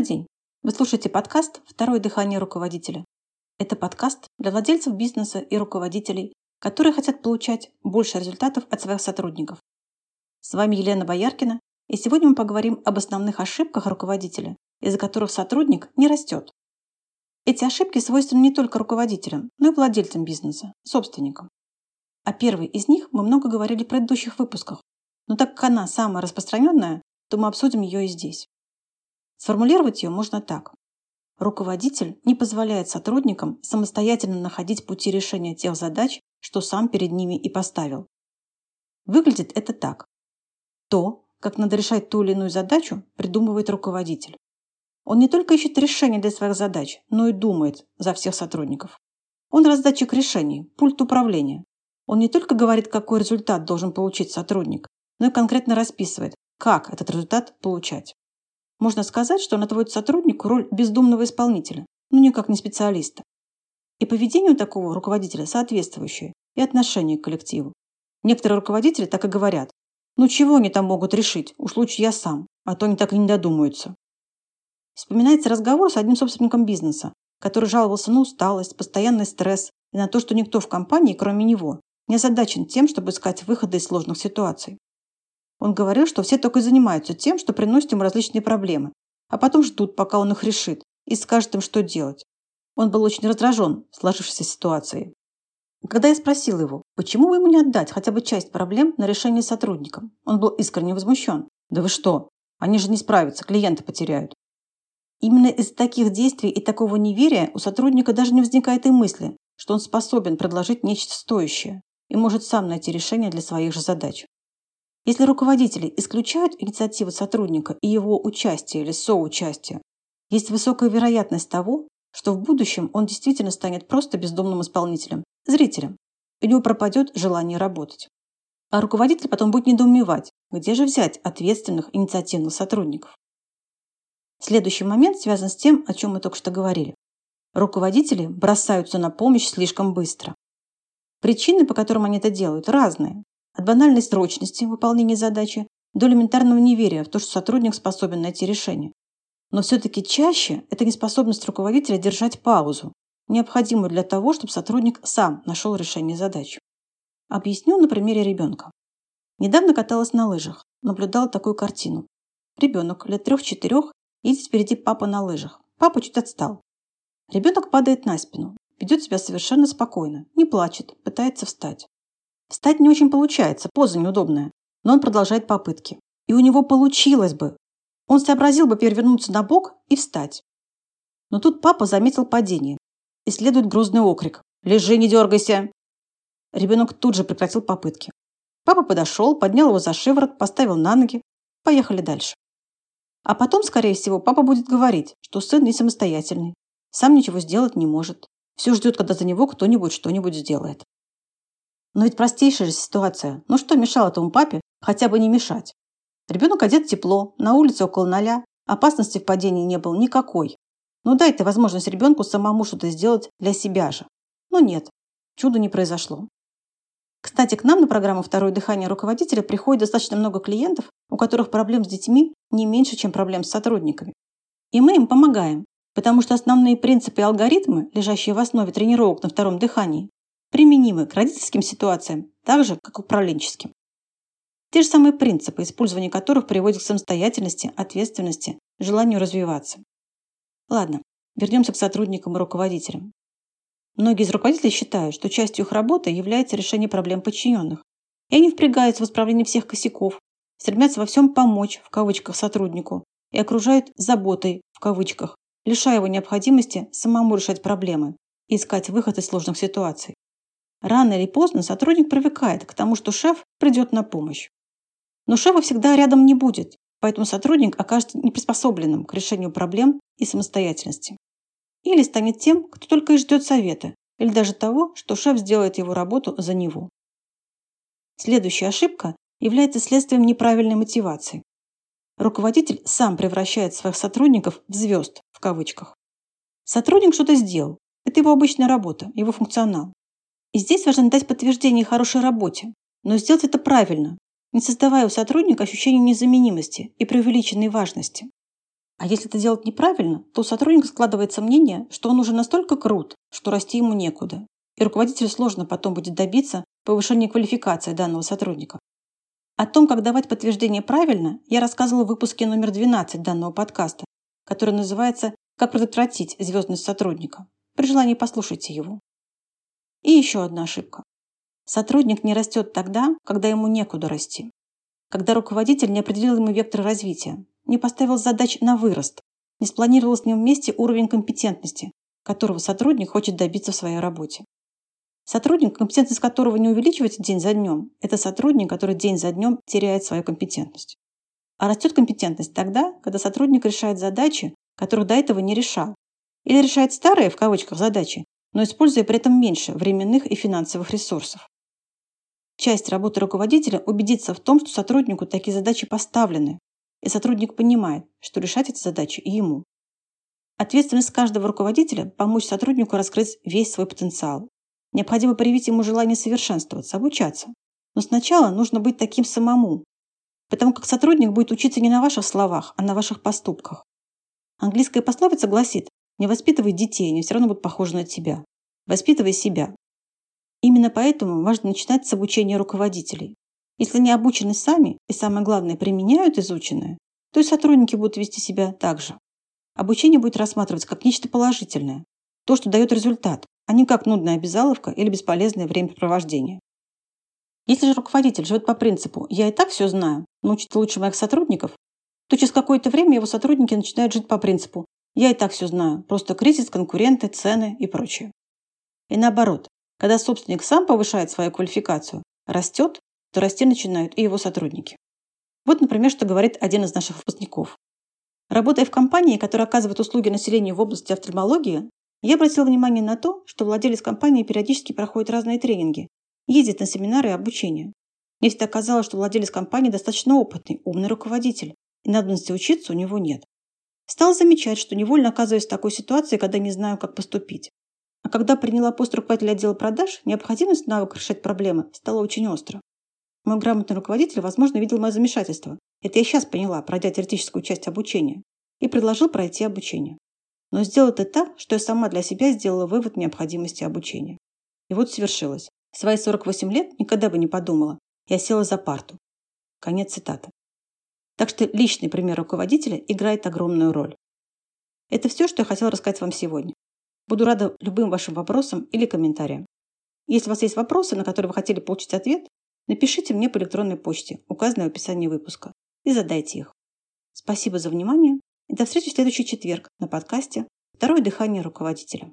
Добрый день! Вы слушаете подкаст «Второе дыхание руководителя». Это подкаст для владельцев бизнеса и руководителей, которые хотят получать больше результатов от своих сотрудников. С вами Елена Бояркина, и сегодня мы поговорим об основных ошибках руководителя, из-за которых сотрудник не растет. Эти ошибки свойственны не только руководителям, но и владельцам бизнеса, собственникам. О первой из них мы много говорили в предыдущих выпусках, но так как она самая распространенная, то мы обсудим ее и здесь. Сформулировать ее можно так. Руководитель не позволяет сотрудникам самостоятельно находить пути решения тех задач, что сам перед ними и поставил. Выглядит это так. То, как надо решать ту или иную задачу, придумывает руководитель. Он не только ищет решения для своих задач, но и думает за всех сотрудников. Он раздатчик решений, пульт управления. Он не только говорит, какой результат должен получить сотрудник, но и конкретно расписывает, как этот результат получать. Можно сказать, что он отводит сотруднику роль бездумного исполнителя, но никак не специалиста. И поведение у такого руководителя соответствующее, и отношение к коллективу. Некоторые руководители так и говорят. Ну чего они там могут решить? Уж лучше я сам, а то они так и не додумаются. Вспоминается разговор с одним собственником бизнеса, который жаловался на усталость, постоянный стресс и на то, что никто в компании, кроме него, не озадачен тем, чтобы искать выходы из сложных ситуаций. Он говорил, что все только и занимаются тем, что приносят ему различные проблемы, а потом ждут, пока он их решит, и скажет им, что делать. Он был очень раздражен сложившейся ситуацией. Когда я спросил его, почему бы ему не отдать хотя бы часть проблем на решение сотрудникам, он был искренне возмущен. «Да вы что? Они же не справятся, клиенты потеряют». Именно из таких действий и такого неверия у сотрудника даже не возникает и мысли, что он способен предложить нечто стоящее и может сам найти решение для своих же задач. Если руководители исключают инициативу сотрудника и его участие или соучастие, есть высокая вероятность того, что в будущем он действительно станет просто бездомным исполнителем, зрителем, у него пропадет желание работать. А руководитель потом будет недоумевать, где же взять ответственных инициативных сотрудников. Следующий момент связан с тем, о чем мы только что говорили. Руководители бросаются на помощь слишком быстро. Причины, по которым они это делают, разные. От банальной срочности выполнения задачи до элементарного неверия в то, что сотрудник способен найти решение. Но все-таки чаще это неспособность руководителя держать паузу, необходимую для того, чтобы сотрудник сам нашел решение задач. Объясню на примере ребенка. Недавно каталась на лыжах, наблюдала такую картину. Ребенок лет трех-четырех едет впереди папа на лыжах. Папа чуть отстал. Ребенок падает на спину, ведет себя совершенно спокойно, не плачет, пытается встать. Встать не очень получается, поза неудобная, но он продолжает попытки. И у него получилось бы. Он сообразил бы перевернуться на бок и встать. Но тут папа заметил падение. И следует грозный окрик. «Лежи, не дергайся!» Ребенок тут же прекратил попытки. Папа подошел, поднял его за шиворот, поставил на ноги. Поехали дальше. А потом, скорее всего, папа будет говорить, что сын не самостоятельный, сам ничего сделать не может. Все ждет, когда за него кто-нибудь что-нибудь сделает. Но ведь простейшая же ситуация. Ну что мешало этому папе хотя бы не мешать? Ребенок одет тепло, на улице около ноля, опасности в падении не было никакой. Ну дай ты возможность ребенку самому что-то сделать для себя же. Но нет, чуда не произошло. Кстати, к нам на программу «Второе дыхание руководителя» приходит достаточно много клиентов, у которых проблем с детьми не меньше, чем проблем с сотрудниками. И мы им помогаем, потому что основные принципы и алгоритмы, лежащие в основе тренировок на втором дыхании, применимы к родительским ситуациям так же, как и к управленческим. Те же самые принципы, использование которых приводит к самостоятельности, ответственности, желанию развиваться. Ладно, вернемся к сотрудникам и руководителям. Многие из руководителей считают, что частью их работы является решение проблем подчиненных. И они впрягаются в исправление всех косяков, стремятся во всем помочь, в кавычках, сотруднику и окружают заботой, в кавычках, лишая его необходимости самому решать проблемы и искать выход из сложных ситуаций. Рано или поздно сотрудник привыкает к тому, что шеф придет на помощь. Но шефа всегда рядом не будет, поэтому сотрудник окажется неприспособленным к решению проблем и самостоятельности. Или станет тем, кто только и ждет совета, или даже того, что шеф сделает его работу за него. Следующая ошибка является следствием неправильной мотивации. Руководитель сам превращает своих сотрудников в звезд, в кавычках. Сотрудник что-то сделал. Это его обычная работа, его функционал. И здесь важно дать подтверждение хорошей работе, но сделать это правильно, не создавая у сотрудника ощущения незаменимости и преувеличенной важности. А если это делать неправильно, то у сотрудника складывается мнение, что он уже настолько крут, что расти ему некуда. И руководителю сложно потом будет добиться повышения квалификации данного сотрудника. О том, как давать подтверждение правильно, я рассказывала в выпуске номер 12 данного подкаста, который называется «Как предотвратить звездность сотрудника». При желании послушайте его. И еще одна ошибка. Сотрудник не растет тогда, когда ему некуда расти. Когда руководитель не определил ему вектор развития, не поставил задач на вырост, не спланировал с ним вместе уровень компетентности, которого сотрудник хочет добиться в своей работе. Сотрудник, компетентность которого не увеличивается день за днем, это сотрудник, который день за днем теряет свою компетентность. А растет компетентность тогда, когда сотрудник решает задачи, которых до этого не решал. Или решает старые, в кавычках, задачи, но используя при этом меньше временных и финансовых ресурсов. Часть работы руководителя – убедиться в том, что сотруднику такие задачи поставлены, и сотрудник понимает, что решать эти задачи и ему. Ответственность каждого руководителя – помочь сотруднику раскрыть весь свой потенциал. Необходимо привить ему желание совершенствоваться, обучаться. Но сначала нужно быть таким самому, потому как сотрудник будет учиться не на ваших словах, а на ваших поступках. Английская пословица гласит «Не воспитывай детей, они все равно будут похожи на тебя. Воспитывай себя». Именно поэтому важно начинать с обучения руководителей. Если они обучены сами и, самое главное, применяют изученное, то и сотрудники будут вести себя так же. Обучение будет рассматриваться как нечто положительное, то, что дает результат, а не как нудная обязаловка или бесполезное времяпрепровождение. Если же руководитель живет по принципу «я и так все знаю, научит лучше моих сотрудников», то через какое-то время его сотрудники начинают жить по принципу «я и так все знаю, просто кризис, конкуренты, цены и прочее». И наоборот, когда собственник сам повышает свою квалификацию, растет, то расти начинают и его сотрудники. Вот, например, что говорит один из наших выпускников. Работая в компании, которая оказывает услуги населению в области офтальмологии, я обратил внимание на то, что владелец компании периодически проходит разные тренинги, ездит на семинары и обучение. Мне всегда казалось, что владелец компании достаточно опытный, умный руководитель, и надобности учиться у него нет. Стал замечать, что невольно оказываюсь в такой ситуации, когда не знаю, как поступить. А когда приняла пост руководителя отдела продаж, необходимость навык решать проблемы стала очень остро. Мой грамотный руководитель, возможно, видел мое замешательство. Это я сейчас поняла, пройдя теоретическую часть обучения. И предложил пройти обучение. Но сделал это так, что я сама для себя сделала вывод необходимости обучения. И вот свершилось. В свои 48 лет никогда бы не подумала. Я села за парту. Конец цитаты. Так что личный пример руководителя играет огромную роль. Это все, что я хотела рассказать вам сегодня. Буду рада любым вашим вопросам или комментариям. Если у вас есть вопросы, на которые вы хотели получить ответ, Напишите мне по электронной почте, указанной в описании выпуска, и задайте их. Спасибо за внимание и до встречи в следующий четверг на подкасте «Второе дыхание руководителя».